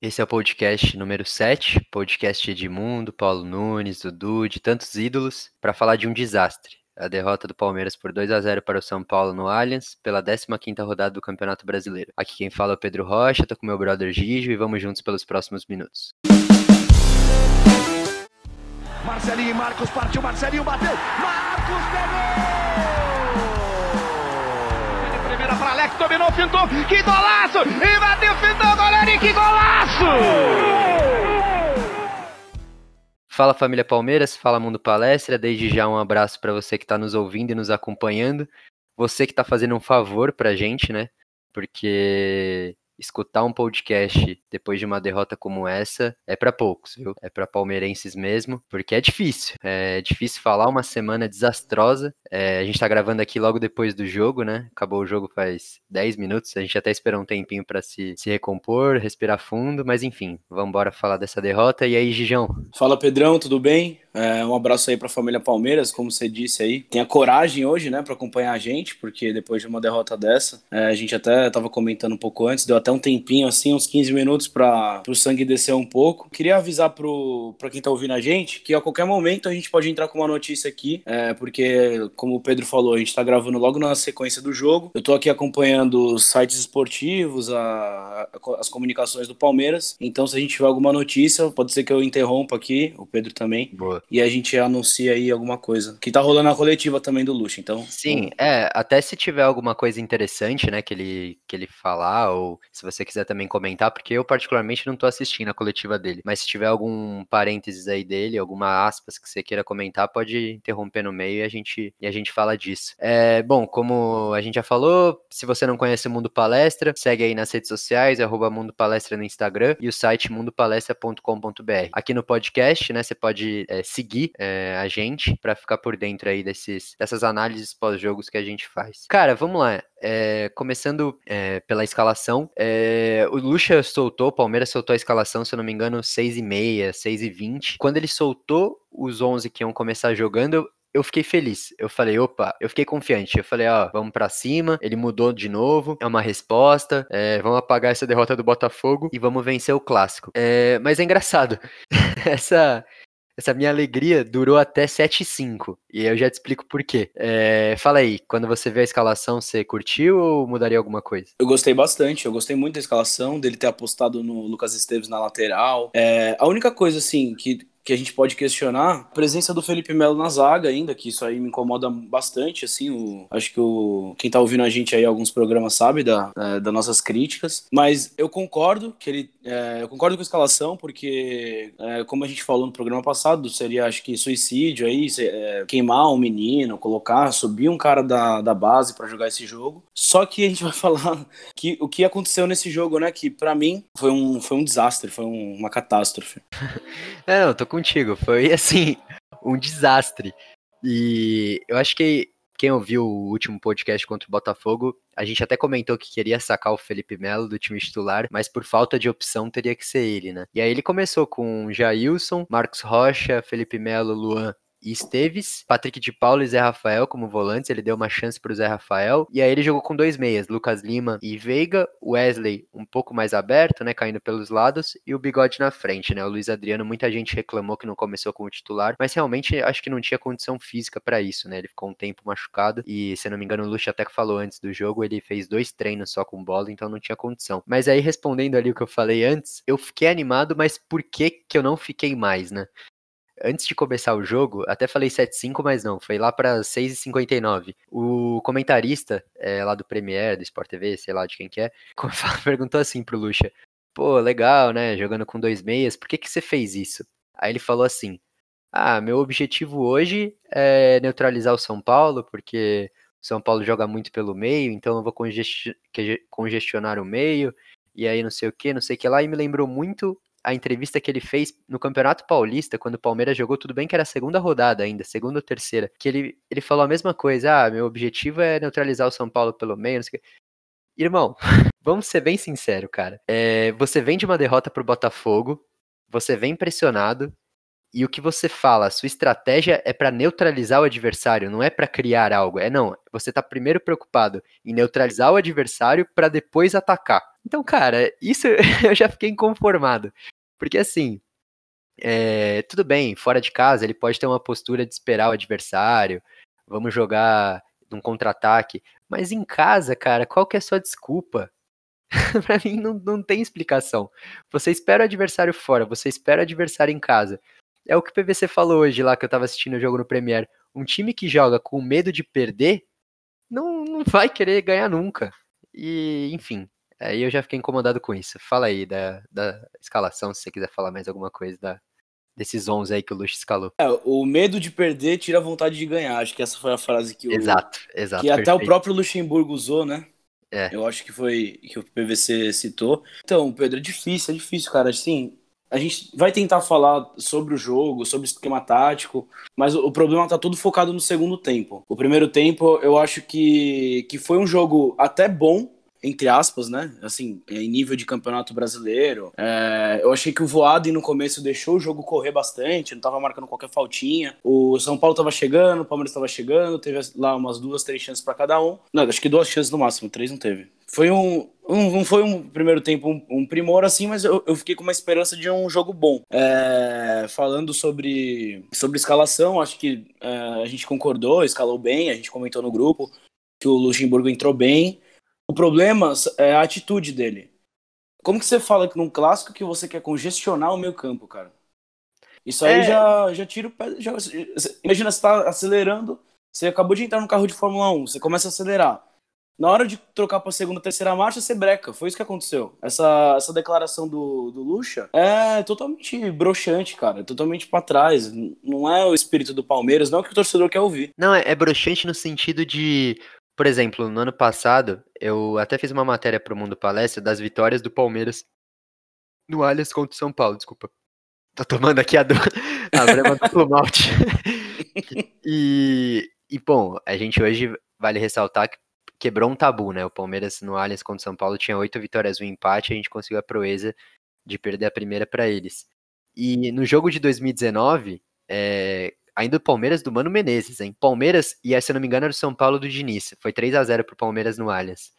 Esse é o podcast número 7, podcast Edmundo, Paulo Nunes, Dudu, de tantos ídolos, para falar de um desastre. A derrota do Palmeiras por 2 a 0 para o São Paulo no Allianz, pela 15ª rodada do Campeonato Brasileiro. Aqui quem fala é o Pedro Rocha, tô com meu brother Gijo e vamos juntos pelos próximos minutos. Marcelinho e Marcos partiu, Marcelinho bateu, Marcos pegou! Para Alex, dominou, fintou, que golaço! E bateu, fintou, goleiro, e que golaço! Fala família Palmeiras, fala Mundo Palestra, desde já um abraço para você que está nos ouvindo e nos acompanhando. Você que está fazendo um favor para a gente, né? Porque escutar um podcast depois de uma derrota como essa é para poucos, viu? É para palmeirenses mesmo, porque é difícil. É difícil falar uma semana desastrosa. É, a gente tá gravando aqui logo depois do jogo, né? Acabou o jogo faz 10 minutos. A gente até esperou um tempinho para se, se recompor, respirar fundo, mas enfim, vamos embora falar dessa derrota. E aí, Gijão? Fala, Pedrão, tudo bem? É, um abraço aí para a família Palmeiras, como você disse aí. Tenha coragem hoje, né, para acompanhar a gente, porque depois de uma derrota dessa, é, a gente até estava comentando um pouco antes, deu até um tempinho assim, uns 15 minutos para o sangue descer um pouco. Queria avisar para quem está ouvindo a gente que a qualquer momento a gente pode entrar com uma notícia aqui, é, porque, como o Pedro falou, a gente está gravando logo na sequência do jogo. Eu estou aqui acompanhando os sites esportivos, a, a, as comunicações do Palmeiras. Então, se a gente tiver alguma notícia, pode ser que eu interrompa aqui, o Pedro também. Boa e a gente anuncia aí alguma coisa. Que tá rolando a coletiva também do Luxo, então. Sim, é, até se tiver alguma coisa interessante, né, que ele, que ele falar, ou se você quiser também comentar, porque eu particularmente não tô assistindo a coletiva dele, mas se tiver algum parênteses aí dele, alguma aspas que você queira comentar, pode interromper no meio e a gente, e a gente fala disso. É, bom, como a gente já falou, se você não conhece o Mundo Palestra, segue aí nas redes sociais, arroba Mundo Palestra no Instagram e o site mundopalestra.com.br. Aqui no podcast, né, você pode é, seguir é, a gente para ficar por dentro aí desses, dessas análises pós-jogos que a gente faz. Cara, vamos lá. É, começando é, pela escalação, o Lucha soltou, o Palmeiras soltou a escalação, se eu não me engano, 6 e meia, 6 e 20. Quando ele soltou os 11 que iam começar jogando, eu fiquei feliz. Eu falei, opa, eu fiquei confiante. Eu falei, ó, vamos para cima. Ele mudou de novo, é uma resposta. É, vamos apagar essa derrota do Botafogo e vamos vencer o clássico. É, mas é engraçado. essa essa minha alegria durou até 7 e 5. E eu já te explico por quê. É, fala aí, quando você vê a escalação, você curtiu ou mudaria alguma coisa? Eu gostei bastante, eu gostei muito da escalação, dele ter apostado no Lucas Esteves na lateral. É, a única coisa, assim, que que a gente pode questionar presença do Felipe Melo na zaga ainda, que isso aí me incomoda bastante, assim, o, acho que o, quem tá ouvindo a gente aí alguns programas sabe da, da das nossas críticas, mas eu concordo que ele, é, eu concordo com a escalação, porque é, como a gente falou no programa passado, seria acho que suicídio aí, é, queimar um menino, colocar, subir um cara da, da base para jogar esse jogo, só que a gente vai falar que o que aconteceu nesse jogo, né, que para mim foi um, foi um desastre, foi um, uma catástrofe. é, não, tô contigo. Foi assim, um desastre. E eu acho que quem ouviu o último podcast contra o Botafogo, a gente até comentou que queria sacar o Felipe Melo do time titular, mas por falta de opção teria que ser ele, né? E aí ele começou com Jailson, Marcos Rocha, Felipe Melo, Luan e Esteves, Patrick de Paulo e Zé Rafael como volantes, ele deu uma chance para o Zé Rafael, e aí ele jogou com dois meias, Lucas Lima e Veiga, Wesley um pouco mais aberto, né, caindo pelos lados, e o Bigode na frente, né, o Luiz Adriano, muita gente reclamou que não começou como titular, mas realmente acho que não tinha condição física para isso, né, ele ficou um tempo machucado, e se não me engano o Lucha até falou antes do jogo, ele fez dois treinos só com bola, então não tinha condição. Mas aí respondendo ali o que eu falei antes, eu fiquei animado, mas por que que eu não fiquei mais, né? Antes de começar o jogo, até falei 7-5, mas não, foi lá para 6,59. O comentarista é, lá do Premiere, do Sport TV, sei lá de quem que é, perguntou assim pro Lucha: pô, legal, né? Jogando com dois meias, por que, que você fez isso? Aí ele falou assim: ah, meu objetivo hoje é neutralizar o São Paulo, porque o São Paulo joga muito pelo meio, então eu vou congestionar o meio, e aí não sei o que, não sei o que lá, e me lembrou muito a entrevista que ele fez no Campeonato Paulista, quando o Palmeiras jogou, tudo bem que era a segunda rodada ainda, segunda ou terceira, que ele, ele falou a mesma coisa, ah, meu objetivo é neutralizar o São Paulo pelo meio, não sei o que. Irmão, vamos ser bem sincero, cara. É, você vem de uma derrota pro Botafogo, você vem pressionado, e o que você fala, a sua estratégia é para neutralizar o adversário, não é para criar algo. É não, você tá primeiro preocupado em neutralizar o adversário para depois atacar. Então, cara, isso eu já fiquei inconformado. Porque assim, é, tudo bem, fora de casa ele pode ter uma postura de esperar o adversário, vamos jogar num contra-ataque, mas em casa, cara, qual que é a sua desculpa? pra mim não, não tem explicação. Você espera o adversário fora, você espera o adversário em casa. É o que o PVC falou hoje lá que eu tava assistindo o jogo no Premier. Um time que joga com medo de perder não, não vai querer ganhar nunca. E, enfim, aí eu já fiquei incomodado com isso. Fala aí da, da escalação, se você quiser falar mais alguma coisa da, desses 11 aí que o Luxo escalou. É, o medo de perder tira a vontade de ganhar. Acho que essa foi a frase que o. Exato, exato. Que perfeito. até o próprio Luxemburgo usou, né? É. Eu acho que foi que o PVC citou. Então, Pedro, é difícil, é difícil, cara. Assim, a gente vai tentar falar sobre o jogo, sobre o esquema tático, mas o, o problema tá todo focado no segundo tempo. O primeiro tempo, eu acho que, que foi um jogo até bom, entre aspas, né? Assim, em nível de campeonato brasileiro. É, eu achei que o Voado no começo deixou o jogo correr bastante, não tava marcando qualquer faltinha. O São Paulo tava chegando, o Palmeiras tava chegando, teve lá umas duas, três chances para cada um. Não, acho que duas chances no máximo, três não teve. Foi um, um, não foi um primeiro tempo um, um primor assim, mas eu, eu, fiquei com uma esperança de um jogo bom. É, falando sobre, sobre escalação, acho que é, a gente concordou, escalou bem, a gente comentou no grupo que o Luxemburgo entrou bem. O problema é a atitude dele. Como que você fala que num clássico que você quer congestionar o meio campo, cara? Isso aí é... já, já tira o pé. Já, imagina, você tá acelerando, você acabou de entrar no carro de Fórmula 1, você começa a acelerar. Na hora de trocar para segunda, terceira marcha, você breca. Foi isso que aconteceu. Essa, essa declaração do, do Lucha é totalmente broxante, cara. É totalmente para trás. Não é o espírito do Palmeiras, não é o que o torcedor quer ouvir. Não, é, é broxante no sentido de por exemplo, no ano passado, eu até fiz uma matéria para o Mundo Palestra das vitórias do Palmeiras no Allianz contra o São Paulo, desculpa. Tô tomando aqui a, do... a brema do malte. e, e, bom, a gente hoje vale ressaltar que quebrou um tabu, né? O Palmeiras no Allianz contra o São Paulo tinha oito vitórias um empate, a gente conseguiu a proeza de perder a primeira para eles. E no jogo de 2019, é, ainda o Palmeiras do Mano Menezes, hein? Palmeiras, e se eu não me engano era o São Paulo do Diniz. Foi 3 a 0 pro Palmeiras no Allianz.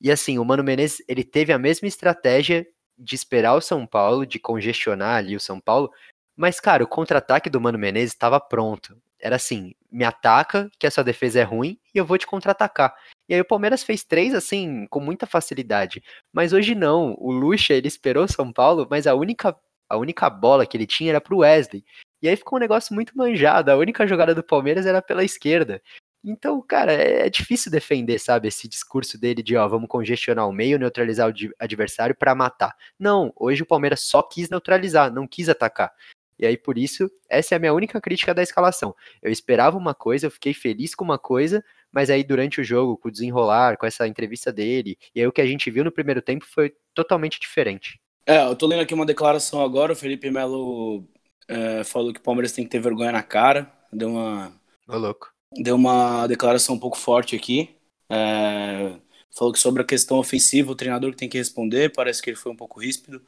E assim, o Mano Menezes, ele teve a mesma estratégia de esperar o São Paulo, de congestionar ali o São Paulo, mas, cara, o contra-ataque do Mano Menezes estava pronto. Era assim, me ataca, que a sua defesa é ruim, e eu vou te contra-atacar. E aí o Palmeiras fez três, assim, com muita facilidade. Mas hoje não, o Lucha, ele esperou o São Paulo, mas a única, a única bola que ele tinha era pro Wesley. E aí ficou um negócio muito manjado. A única jogada do Palmeiras era pela esquerda. Então, cara, é, é difícil defender, sabe, esse discurso dele de, ó, vamos congestionar o meio, neutralizar o adversário para matar. Não, hoje o Palmeiras só quis neutralizar, não quis atacar. E aí, por isso, essa é a minha única crítica da escalação. Eu esperava uma coisa, eu fiquei feliz com uma coisa, mas aí durante o jogo, com o desenrolar, com essa entrevista dele, e aí o que a gente viu no primeiro tempo foi totalmente diferente. É, eu tô lendo aqui uma declaração agora, o Felipe Melo é, falou que o Palmeiras tem que ter vergonha na cara. Deu uma. Ô, louco. Deu uma declaração um pouco forte aqui. É, falou que sobre a questão ofensiva, o treinador que tem que responder. Parece que ele foi um pouco ríspido.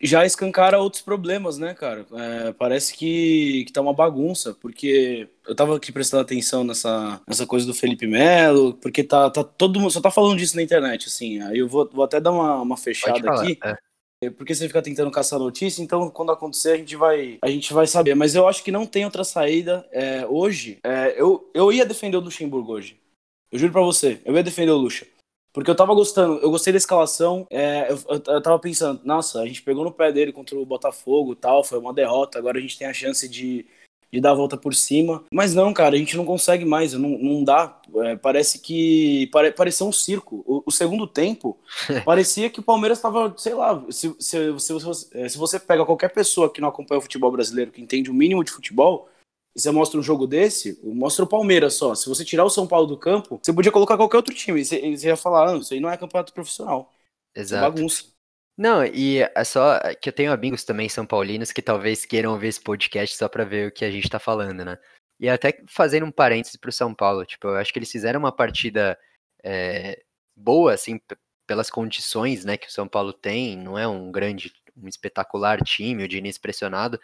Já escancara outros problemas, né, cara? É, parece que, que tá uma bagunça, porque eu tava aqui prestando atenção nessa, nessa coisa do Felipe Melo, porque tá, tá todo mundo só tá falando disso na internet, assim. Aí eu vou, vou até dar uma, uma fechada aqui. É porque você fica tentando caçar notícia, então quando acontecer a gente vai, a gente vai saber. Mas eu acho que não tem outra saída é, hoje. É, eu, eu ia defender o Luxemburgo hoje. Eu juro pra você, eu ia defender o Luxa. Porque eu tava gostando, eu gostei da escalação. É, eu, eu, tava pensando, nossa, a gente pegou no pé dele contra o Botafogo tal, foi uma derrota. Agora a gente tem a chance de, de dar a volta por cima. Mas não, cara, a gente não consegue mais, não, não dá. É, parece que. Pare, parecia um circo. O, o segundo tempo, parecia que o Palmeiras estava, sei lá, se, se, se, se, se você pega qualquer pessoa que não acompanha o futebol brasileiro, que entende o mínimo de futebol, e você mostra um jogo desse, mostra o Palmeiras só. Se você tirar o São Paulo do campo, você podia colocar qualquer outro time. Você, você ia falar, não, isso aí não é campeonato profissional. É Exato. É bagunça. Não, e é só que eu tenho amigos também são paulinos que talvez queiram ver esse podcast só para ver o que a gente tá falando, né? E até fazendo um parênteses pro São Paulo, tipo, eu acho que eles fizeram uma partida é, boa, assim, pelas condições, né, que o São Paulo tem, não é um grande, um espetacular time, o Diniz pressionado,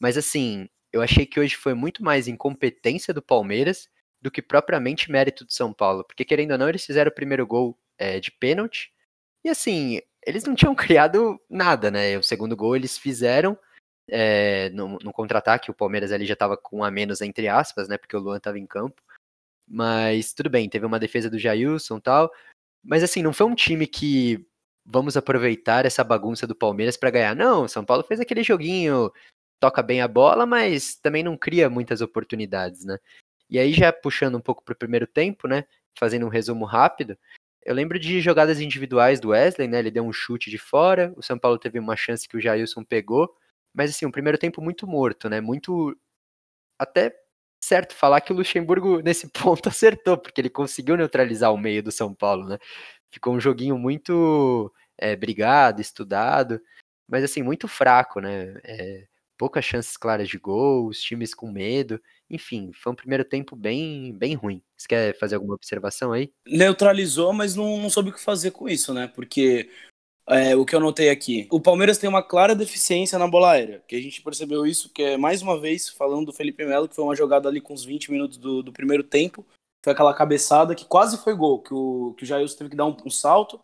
mas assim, eu achei que hoje foi muito mais incompetência do Palmeiras do que propriamente mérito do São Paulo, porque querendo ou não, eles fizeram o primeiro gol é, de pênalti, E assim, eles não tinham criado nada, né? O segundo gol eles fizeram é, no, no contra-ataque, o Palmeiras ali já estava com a menos, entre aspas, né? Porque o Luan estava em campo. Mas tudo bem, teve uma defesa do Jailson e tal. Mas assim, não foi um time que vamos aproveitar essa bagunça do Palmeiras para ganhar. Não, São Paulo fez aquele joguinho, toca bem a bola, mas também não cria muitas oportunidades, né? E aí já puxando um pouco para o primeiro tempo, né? Fazendo um resumo rápido, eu lembro de jogadas individuais do Wesley, né? Ele deu um chute de fora, o São Paulo teve uma chance que o Jailson pegou, mas assim, um primeiro tempo muito morto, né? Muito até certo falar que o Luxemburgo nesse ponto acertou, porque ele conseguiu neutralizar o meio do São Paulo, né? Ficou um joguinho muito é, brigado, estudado, mas assim, muito fraco, né? É, poucas chances claras de gol, os times com medo. Enfim, foi um primeiro tempo bem, bem ruim. Você quer fazer alguma observação aí? Neutralizou, mas não, não soube o que fazer com isso, né? Porque é, o que eu notei aqui, o Palmeiras tem uma clara deficiência na bola aérea, que a gente percebeu isso, que é mais uma vez falando do Felipe Melo, que foi uma jogada ali com uns 20 minutos do, do primeiro tempo, foi aquela cabeçada que quase foi gol, que o, que o Jailson teve que dar um, um salto,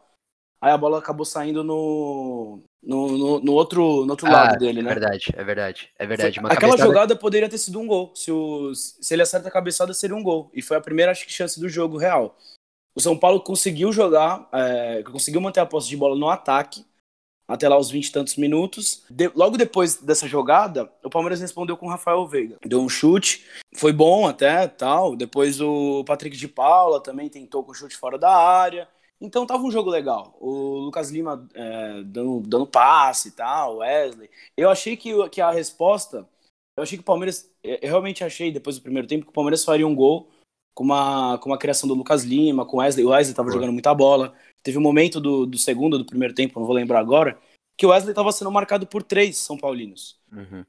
aí a bola acabou saindo no, no, no, no outro, no outro ah, lado dele, né? É verdade, é verdade, é verdade. Aquela cabeçada... jogada poderia ter sido um gol. Se, o, se ele acerta a cabeçada, seria um gol. E foi a primeira acho que, chance do jogo real. O São Paulo conseguiu jogar, é, conseguiu manter a posse de bola no ataque, até lá os 20 e tantos minutos. De, logo depois dessa jogada, o Palmeiras respondeu com o Rafael Veiga. Deu um chute, foi bom até, tal. Depois o Patrick de Paula também tentou com chute fora da área. Então tava um jogo legal. O Lucas Lima é, dando, dando passe e tal, Wesley. Eu achei que, que a resposta. Eu achei que o Palmeiras. Eu realmente achei, depois do primeiro tempo, que o Palmeiras faria um gol com uma, com uma criação do Lucas Lima, com o Wesley. O Wesley tava jogando muita bola. Teve um momento do, do segundo, do primeiro tempo, não vou lembrar agora, que o Wesley tava sendo marcado por três São Paulinos. Uhum.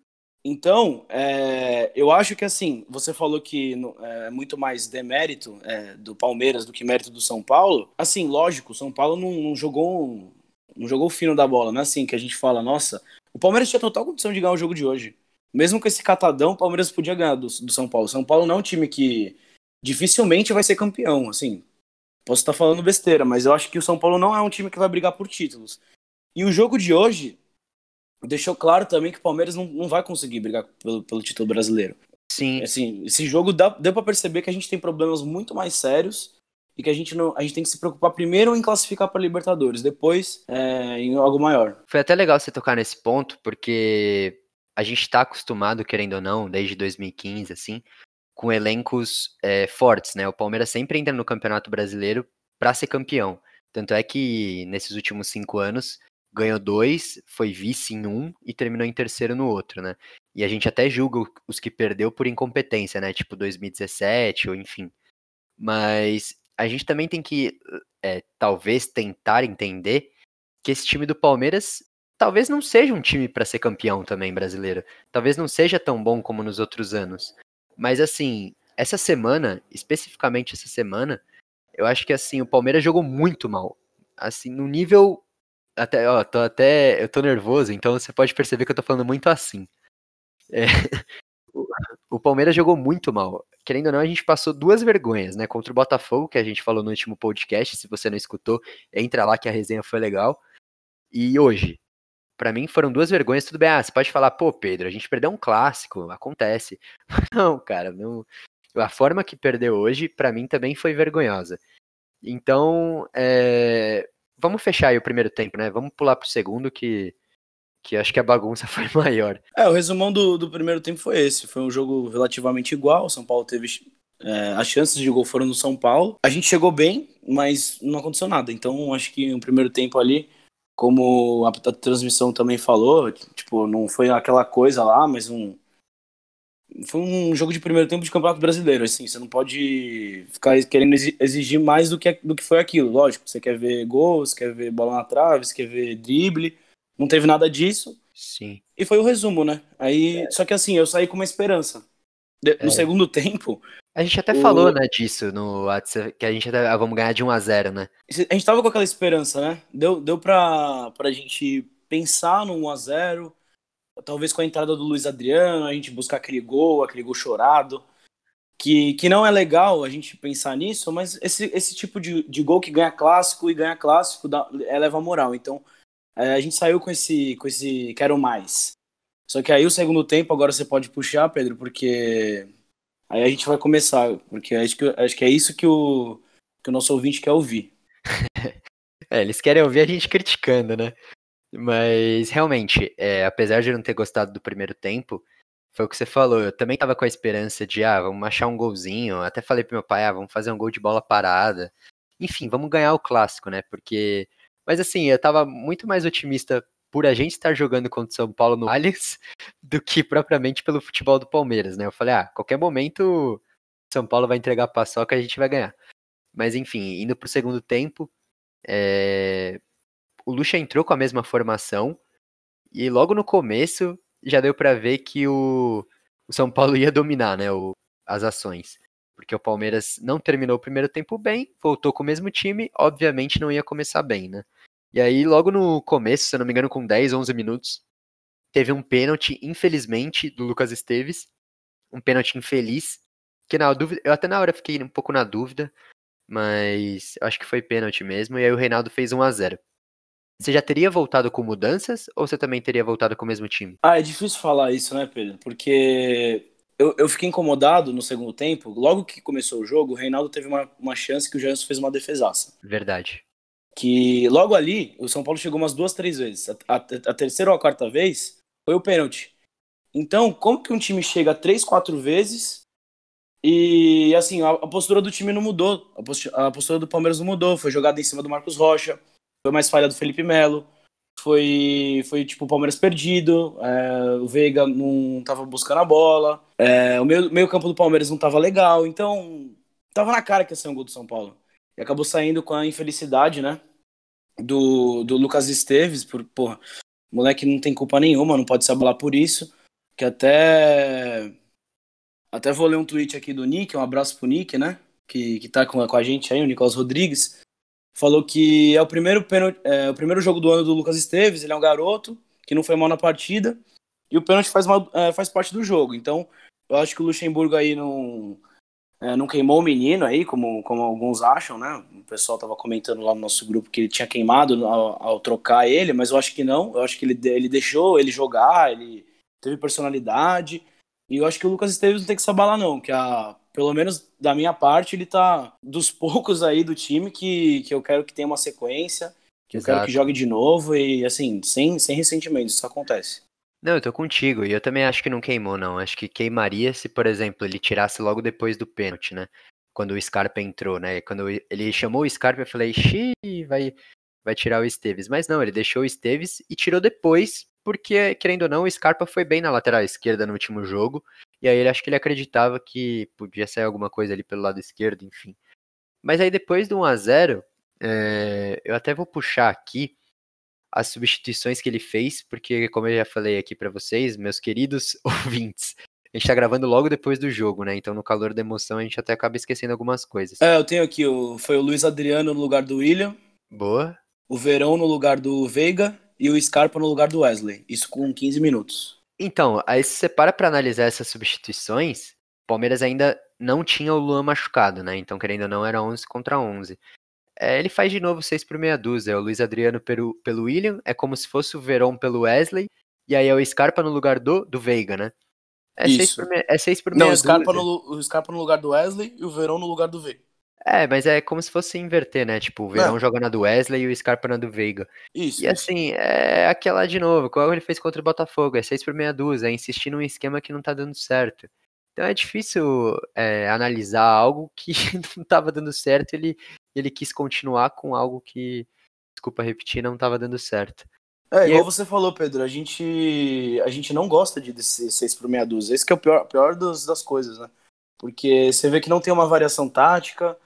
Então, é, eu acho que assim, você falou que é muito mais demérito é, do Palmeiras do que mérito do São Paulo. Assim, lógico, o São Paulo não, não jogou não jogou fino da bola, não é assim que a gente fala, nossa, o Palmeiras tinha total condição de ganhar o jogo de hoje. Mesmo com esse catadão, o Palmeiras podia ganhar do, do São Paulo. São Paulo não é um time que dificilmente vai ser campeão, assim. Posso estar falando besteira, mas eu acho que o São Paulo não é um time que vai brigar por títulos. E o jogo de hoje deixou claro também que o Palmeiras não, não vai conseguir brigar pelo, pelo título brasileiro. Sim. Assim, esse jogo dá, deu para perceber que a gente tem problemas muito mais sérios e que a gente não a gente tem que se preocupar primeiro em classificar para Libertadores, depois é, em algo maior. Foi até legal você tocar nesse ponto, porque a gente está acostumado, querendo ou não, desde 2015, assim, com elencos é, fortes, né? O Palmeiras sempre entra no Campeonato Brasileiro para ser campeão. Tanto é que nesses últimos cinco anos ganhou dois, foi vice em um e terminou em terceiro no outro, né? E a gente até julga os que perdeu por incompetência, né? Tipo 2017 ou enfim. Mas a gente também tem que, é, talvez, tentar entender que esse time do Palmeiras talvez não seja um time para ser campeão também brasileiro. Talvez não seja tão bom como nos outros anos. Mas assim, essa semana, especificamente essa semana, eu acho que assim, o Palmeiras jogou muito mal. Assim, no nível até, ó, tô até. Eu tô nervoso, então você pode perceber que eu tô falando muito assim. É, o, Palmeiras jogou muito mal. Querendo ou não, a gente passou duas vergonhas, né? Contra o Botafogo, que a gente falou no último podcast. Se você não escutou, entra lá que a resenha foi legal. E hoje, para mim foram duas vergonhas. Tudo bem, ah, você pode falar, pô, Pedro, a gente perdeu um clássico, acontece. Não, cara, não. A forma que perdeu hoje, para mim também foi vergonhosa. Então, é, vamos fechar aí o primeiro tempo, né? Vamos pular pro segundo que que acho que a bagunça foi maior. É, o resumão do, do primeiro tempo foi esse. Foi um jogo relativamente igual. O São Paulo teve. É, as chances de gol foram no São Paulo. A gente chegou bem, mas não aconteceu nada. Então, acho que no primeiro tempo ali, como a, a transmissão também falou, tipo, não foi aquela coisa lá, mas um, foi um jogo de primeiro tempo de Campeonato Brasileiro, assim, você não pode ficar querendo exigir mais do que, do que foi aquilo, lógico, você quer ver gols, quer ver bola na trave, você quer ver drible, não teve nada disso. Sim. E foi o resumo, né? Aí, é. só que assim, eu saí com uma esperança. De, é. No segundo tempo... A gente até o... falou, né, disso no WhatsApp, que a gente até, ah, vamos ganhar de 1 a 0 né? A gente tava com aquela esperança, né? Deu, deu pra, pra gente pensar no 1 a 0 talvez com a entrada do Luiz Adriano, a gente buscar aquele gol, aquele gol chorado, que, que não é legal a gente pensar nisso, mas esse, esse tipo de, de gol que ganha clássico e ganha clássico dá, eleva a moral. Então, é, a gente saiu com esse, com esse quero mais. Só que aí o segundo tempo, agora você pode puxar, Pedro, porque aí a gente vai começar, porque acho que, acho que é isso que o, que o nosso ouvinte quer ouvir. é, eles querem ouvir a gente criticando, né? Mas realmente, é, apesar de eu não ter gostado do primeiro tempo, foi o que você falou. Eu também tava com a esperança de, ah, vamos achar um golzinho. Até falei pro meu pai, ah, vamos fazer um gol de bola parada. Enfim, vamos ganhar o clássico, né? Porque. Mas assim, eu tava muito mais otimista por a gente estar jogando contra o São Paulo no Allianz do que propriamente pelo futebol do Palmeiras, né? Eu falei, ah, qualquer momento São Paulo vai entregar a paçoca e a gente vai ganhar. Mas enfim, indo pro segundo tempo, é... o Lucha entrou com a mesma formação e logo no começo já deu para ver que o... o, São Paulo ia dominar, né, o... as ações. Porque o Palmeiras não terminou o primeiro tempo bem, voltou com o mesmo time, obviamente não ia começar bem, né? E aí, logo no começo, se eu não me engano, com 10, 11 minutos, teve um pênalti, infelizmente, do Lucas Esteves. Um pênalti infeliz. Que na dúvida, eu até na hora fiquei um pouco na dúvida, mas acho que foi pênalti mesmo. E aí o Reinaldo fez 1 a 0 Você já teria voltado com mudanças ou você também teria voltado com o mesmo time? Ah, é difícil falar isso, né, Pedro? Porque eu, eu fiquei incomodado no segundo tempo. Logo que começou o jogo, o Reinaldo teve uma, uma chance que o Janssen fez uma defesaça. Verdade que logo ali o São Paulo chegou umas duas, três vezes. A, a, a, terceira ou a quarta vez foi o pênalti. Então, como que um time chega três, quatro vezes e assim, a, a postura do time não mudou, a postura, a postura, do Palmeiras não mudou, foi jogada em cima do Marcos Rocha, foi mais falha do Felipe Melo, foi, foi tipo o Palmeiras perdido, é, o Veiga não tava buscando a bola, é, o meio, meio campo do Palmeiras não tava legal, então tava na cara que ia ser um gol do São Paulo. E acabou saindo com a infelicidade, né? Do, do Lucas Esteves, por, porra, moleque não tem culpa nenhuma, não pode se abalar por isso. Que até. Até vou ler um tweet aqui do Nick, um abraço pro Nick, né? Que, que tá com, com a gente aí, o Nicolas Rodrigues. Falou que é o primeiro, pênalti, é, o primeiro jogo do ano do Lucas Esteves, ele é um garoto que não foi mal na partida. E o pênalti faz, mal, é, faz parte do jogo. Então, eu acho que o Luxemburgo aí não, é, não queimou o menino aí, como, como alguns acham, né? O pessoal tava comentando lá no nosso grupo que ele tinha queimado ao, ao, trocar ele, mas eu acho que não. Eu acho que ele, ele deixou ele jogar, ele teve personalidade. E eu acho que o Lucas Esteves não tem que se abalar, não. Que a, pelo menos da minha parte, ele tá dos poucos aí do time que, que eu quero que tenha uma sequência, que Exato. eu quero que jogue de novo e assim, sem, sem ressentimento, isso acontece. Não, eu tô contigo. E eu também acho que não queimou, não. Acho que queimaria se, por exemplo, ele tirasse logo depois do pênalti, né? Quando o Scarpa entrou, né? Quando ele chamou o Scarpa, eu falei, xiii, vai, vai tirar o Esteves. Mas não, ele deixou o Esteves e tirou depois, porque, querendo ou não, o Scarpa foi bem na lateral esquerda no último jogo. E aí ele acho que ele acreditava que podia sair alguma coisa ali pelo lado esquerdo, enfim. Mas aí depois do 1x0, é, eu até vou puxar aqui as substituições que ele fez, porque, como eu já falei aqui para vocês, meus queridos ouvintes, a gente tá gravando logo depois do jogo, né? Então, no calor da emoção, a gente até acaba esquecendo algumas coisas. É, eu tenho aqui, o, foi o Luiz Adriano no lugar do William. Boa. O Verão no lugar do Veiga e o Scarpa no lugar do Wesley. Isso com 15 minutos. Então, aí se você para pra analisar essas substituições, o Palmeiras ainda não tinha o Luan machucado, né? Então, querendo ou não, era 11 contra 11. É, ele faz de novo 6 por meia dúzia. É o Luiz Adriano pelo, pelo William, é como se fosse o Verón pelo Wesley, e aí é o Scarpa no lugar do, do Veiga, né? É 6 por, meia, é seis por Não, meia o Scarpa, no, o Scarpa no lugar do Wesley e o Verón no lugar do Veiga. É, mas é como se fosse inverter, né? Tipo, o Verão é. joga na do Wesley e o Scarpa na do Veiga. Isso. E assim, é aquela de novo, qual ele fez contra o Botafogo, é 6 por meia dúzia, é insistir num esquema que não tá dando certo. Então é difícil é, analisar algo que não estava dando certo ele, ele quis continuar com algo que, desculpa repetir, não estava dando certo. É, e igual eu... você falou, Pedro, a gente, a gente não gosta de desse 6 por meia dúzia. Esse que é o pior, pior das, das coisas, né? Porque você vê que não tem uma variação tática,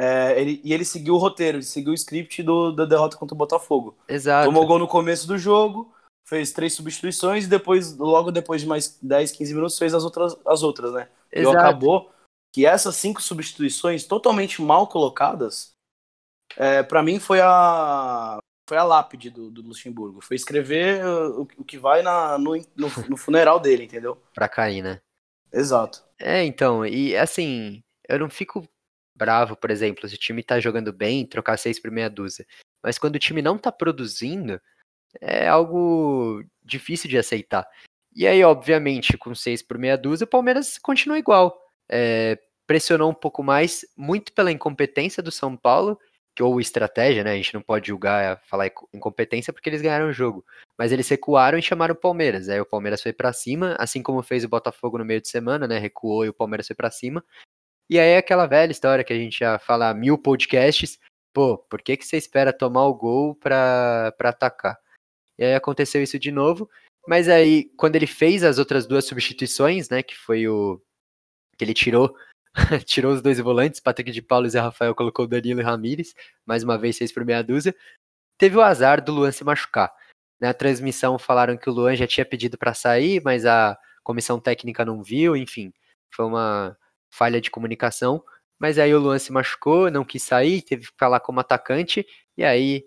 é, ele, e ele seguiu o roteiro, ele seguiu o script do, da derrota contra o Botafogo. Exato. Tomou gol no começo do jogo, fez três substituições e depois, logo depois de mais 10, 15 minutos, fez as outras, as outras né? Exato. E acabou que essas cinco substituições totalmente mal colocadas, é, para mim foi a foi a lápide do, do Luxemburgo. Foi escrever o, o que vai na, no, no, no, funeral dele, entendeu? Pra cair, né? Exato. É, então, e assim, eu não fico bravo, por exemplo, se o time tá jogando bem, trocar seis por meia dúzia. Mas quando o time não tá produzindo, é algo difícil de aceitar. E aí, obviamente, com seis por meia dúzia, o Palmeiras continua igual. É, pressionou um pouco mais, muito pela incompetência do São Paulo, que ou estratégia, né? A gente não pode julgar, falar incompetência porque eles ganharam o jogo. Mas eles recuaram e chamaram o Palmeiras. Aí o Palmeiras foi para cima, assim como fez o Botafogo no meio de semana, né? Recuou e o Palmeiras foi para cima. E aí aquela velha história que a gente já fala mil podcasts. Pô, por que, que você espera tomar o gol pra, pra atacar? E aí aconteceu isso de novo. Mas aí, quando ele fez as outras duas substituições, né? Que foi o. Que ele tirou. tirou os dois volantes, Patrick de Paulo e Zé Rafael colocou Danilo e Ramires, mais uma vez fez por meia dúzia. Teve o azar do Luan se machucar. Na transmissão falaram que o Luan já tinha pedido para sair, mas a comissão técnica não viu, enfim. Foi uma, falha de comunicação. Mas aí o Luan se machucou, não quis sair, teve que lá como atacante, e aí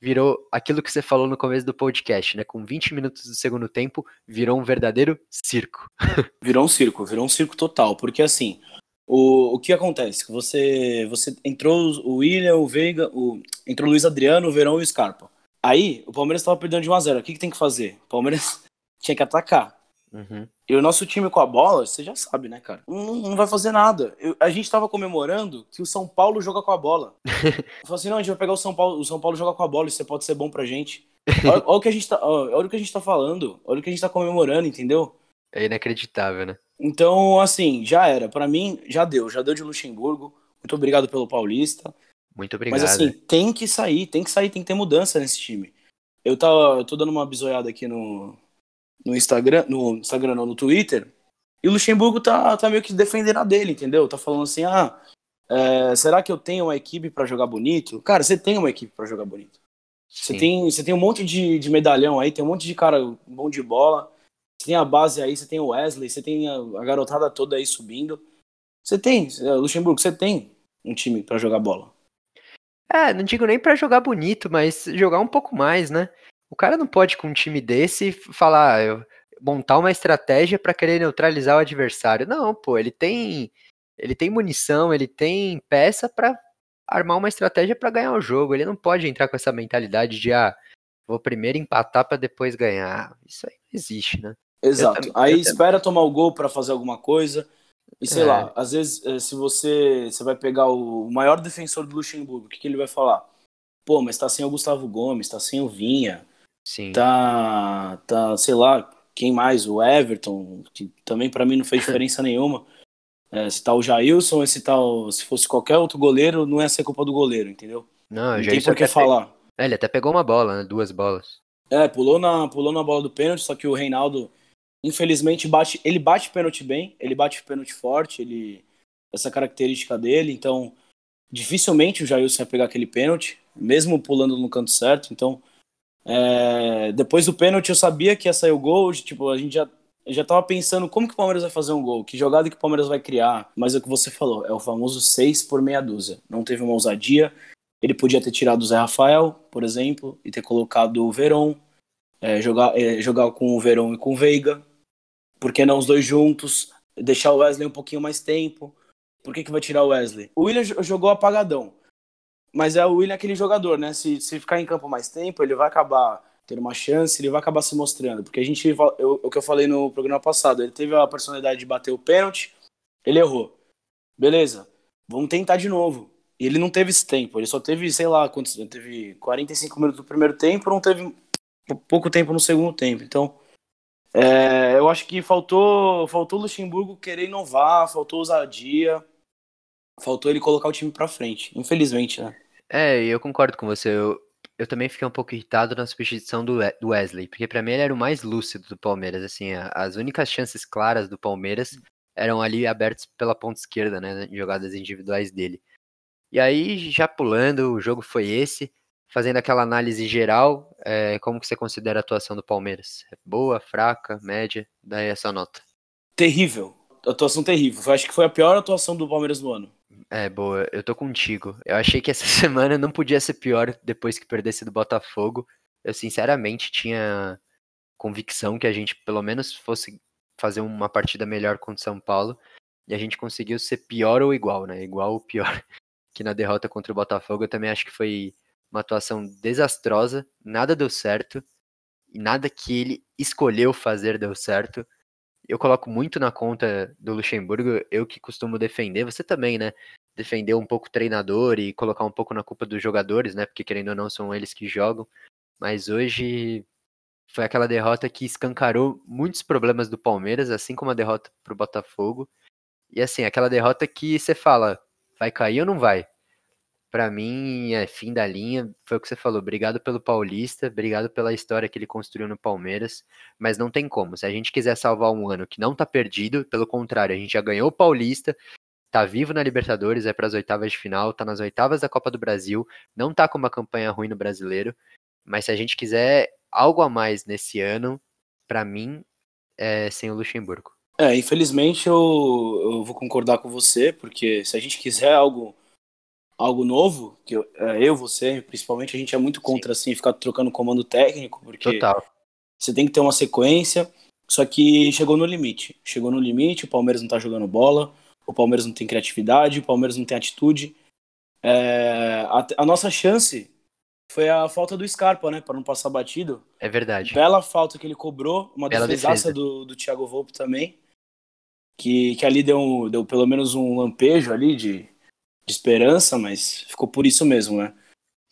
virou aquilo que você falou no começo do podcast, né? Com 20 minutos do segundo tempo, virou um verdadeiro circo. virou um circo, virou um circo total, porque assim, o, o que acontece? Você você entrou o William, o Veiga, o, entrou o Luiz Adriano, o Verão e o Scarpa. Aí, o Palmeiras estava perdendo de 1 a 0 O que, que tem que fazer? O Palmeiras tinha que atacar. Uhum. E o nosso time com a bola, você já sabe, né, cara? Não, não vai fazer nada. Eu, a gente tava comemorando que o São Paulo joga com a bola. Eu falei assim, não, a gente vai pegar o São Paulo, o São Paulo joga com a bola, isso pode ser bom pra gente. Olha, olha o que a gente tá, olha o que a gente tá falando, olha o que a gente tá comemorando, entendeu? É inacreditável, né? Então, assim, já era. Para mim, já deu. Já deu de Luxemburgo. Muito obrigado pelo Paulista. Muito obrigado. Mas assim, tem que sair, tem que sair, tem que ter mudança nesse time. Eu, tava, eu tô dando uma bisoiada aqui no, no Instagram, no Instagram não, no Twitter, e o Luxemburgo tá, tá meio que defendendo a dele, entendeu? Tá falando assim, ah, é, será que eu tenho uma equipe para jogar bonito? Cara, você tem uma equipe para jogar bonito. Você tem, você tem um monte de, de medalhão aí, tem um monte de cara bom de bola. Você tem a base aí, você tem o Wesley, você tem a, a garotada toda aí subindo. Você tem, é, Luxemburgo, você tem um time para jogar bola. É, não digo nem para jogar bonito, mas jogar um pouco mais, né? O cara não pode, com um time desse, falar, montar uma estratégia para querer neutralizar o adversário. Não, pô, ele tem. Ele tem munição, ele tem peça para armar uma estratégia para ganhar o jogo. Ele não pode entrar com essa mentalidade de ah, vou primeiro empatar para depois ganhar. Isso aí não existe, né? Exato. aí espera tomar o gol para fazer alguma coisa. E sei é. lá, às vezes eh, se você, você vai pegar o maior defensor do Luxemburgo, o que, que ele vai falar? Pô, mas tá sem o Gustavo Gomes, tá sem o Vinha, Sim. Tá, tá, sei lá, quem mais? O Everton, que também para mim não fez diferença nenhuma. É, se tá o Jailson, se, tá o, se fosse qualquer outro goleiro, não ia ser culpa do goleiro, entendeu? Não, não tem por que falar. Pe... É, ele até pegou uma bola, né? Duas bolas. É, pulou na, pulou na bola do pênalti, só que o Reinaldo, infelizmente, bate. Ele bate pênalti bem, ele bate pênalti forte, ele. Essa característica dele, então dificilmente o Jailson ia pegar aquele pênalti, mesmo pulando no canto certo, então é, depois do pênalti eu sabia que ia sair o gol, tipo, a gente já, já tava pensando como que o Palmeiras vai fazer um gol, que jogada que o Palmeiras vai criar, mas é o que você falou, é o famoso 6 por meia dúzia. Não teve uma ousadia, ele podia ter tirado o Zé Rafael, por exemplo, e ter colocado o Verón, é, jogar, é, jogar com o Verón e com o Veiga, por que não os dois juntos, deixar o Wesley um pouquinho mais tempo, por que, que vai tirar o Wesley? O William jogou apagadão. Mas é o William aquele jogador, né? Se, se ficar em campo mais tempo, ele vai acabar tendo uma chance, ele vai acabar se mostrando. Porque a gente, eu, o que eu falei no programa passado, ele teve a personalidade de bater o pênalti, ele errou. Beleza, vamos tentar de novo. E ele não teve esse tempo, ele só teve, sei lá, quantos, teve 45 minutos do primeiro tempo, não teve pouco tempo no segundo tempo. Então, é, eu acho que faltou, faltou Luxemburgo querer inovar, faltou ousadia, faltou ele colocar o time pra frente, infelizmente, né? É, eu concordo com você. Eu, eu também fiquei um pouco irritado na substituição do, Wesley, porque para mim ele era o mais lúcido do Palmeiras. Assim, as únicas chances claras do Palmeiras eram ali abertas pela ponta esquerda, né, em jogadas individuais dele. E aí, já pulando, o jogo foi esse, fazendo aquela análise geral, é, como que você considera a atuação do Palmeiras? Boa, fraca, média? Daí essa nota. Terrível. Atuação terrível. Eu acho que foi a pior atuação do Palmeiras no ano. É, boa, eu tô contigo. Eu achei que essa semana não podia ser pior depois que perdesse do Botafogo. Eu sinceramente tinha convicção que a gente pelo menos fosse fazer uma partida melhor contra o São Paulo. E a gente conseguiu ser pior ou igual, né? Igual ou pior que na derrota contra o Botafogo. Eu também acho que foi uma atuação desastrosa, nada deu certo. E nada que ele escolheu fazer deu certo. Eu coloco muito na conta do Luxemburgo, eu que costumo defender, você também, né? Defender um pouco o treinador e colocar um pouco na culpa dos jogadores, né? Porque querendo ou não, são eles que jogam. Mas hoje foi aquela derrota que escancarou muitos problemas do Palmeiras, assim como a derrota para o Botafogo. E assim, aquela derrota que você fala, vai cair ou não vai? Para mim, é fim da linha, foi o que você falou. Obrigado pelo Paulista, obrigado pela história que ele construiu no Palmeiras, mas não tem como. Se a gente quiser salvar um ano que não tá perdido, pelo contrário, a gente já ganhou o Paulista, tá vivo na Libertadores, é para as oitavas de final, tá nas oitavas da Copa do Brasil, não tá com uma campanha ruim no Brasileiro, mas se a gente quiser algo a mais nesse ano, para mim, é sem o Luxemburgo. É, infelizmente eu, eu vou concordar com você, porque se a gente quiser algo algo novo, que eu, é, eu, você, principalmente, a gente é muito contra Sim. assim ficar trocando comando técnico, porque Total. você tem que ter uma sequência. Só que chegou no limite. Chegou no limite, o Palmeiras não tá jogando bola, o Palmeiras não tem criatividade, o Palmeiras não tem atitude. É, a, a, nossa chance foi a falta do Scarpa, né? Para não passar batido. É verdade. Bela falta que ele cobrou, uma Bela defesaça defesa. do, do Thiago Volpe também. Que, que ali deu, deu pelo menos um lampejo ali de, de esperança, mas ficou por isso mesmo, né?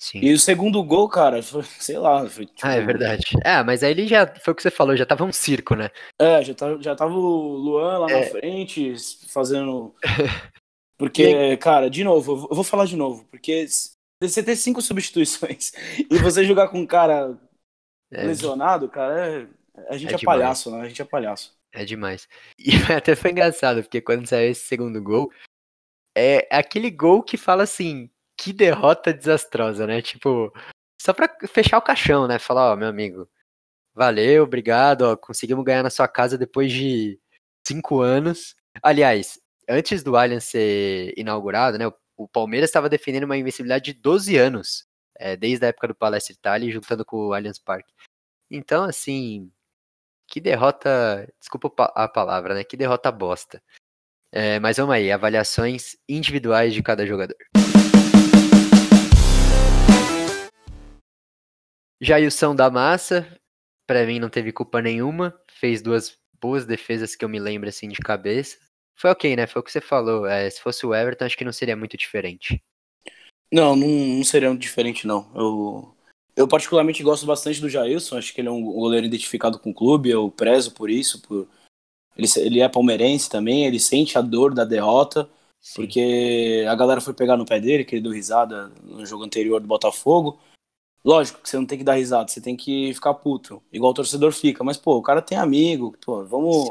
Sim. E o segundo gol, cara, foi, sei lá. Foi, tipo... Ah, é verdade. É, mas aí ele já, foi o que você falou, já tava um circo, né? É, já tava, já tava o Luan lá é. na frente, fazendo. Porque, cara, de novo, eu vou falar de novo, porque você ter cinco substituições e você jogar com um cara é. lesionado, cara, é... a gente é, é palhaço, né? A gente é palhaço. É demais. E até foi engraçado, porque quando saiu esse segundo gol, é aquele gol que fala assim, que derrota desastrosa, né? Tipo, só pra fechar o caixão, né? Falar, ó, meu amigo, valeu, obrigado, ó, conseguimos ganhar na sua casa depois de cinco anos. Aliás, antes do Allianz ser inaugurado, né? O Palmeiras estava defendendo uma invencibilidade de 12 anos, é, desde a época do Palestra Itália, juntando com o Allianz Parque. Então, assim, que derrota, desculpa a palavra, né? Que derrota bosta. É, mas vamos aí, avaliações individuais de cada jogador. Jailson da Massa, para mim não teve culpa nenhuma, fez duas boas defesas que eu me lembro assim de cabeça. Foi ok, né? Foi o que você falou. É, se fosse o Everton, acho que não seria muito diferente. Não, não, não seria muito diferente, não. Eu, eu particularmente gosto bastante do Jailson, acho que ele é um goleiro identificado com o clube, eu prezo por isso, por ele, ele é palmeirense também, ele sente a dor da derrota, Sim. porque a galera foi pegar no pé dele, que ele deu risada no jogo anterior do Botafogo. Lógico que você não tem que dar risada, você tem que ficar puto, igual o torcedor fica. Mas, pô, o cara tem amigo, pô, vamos,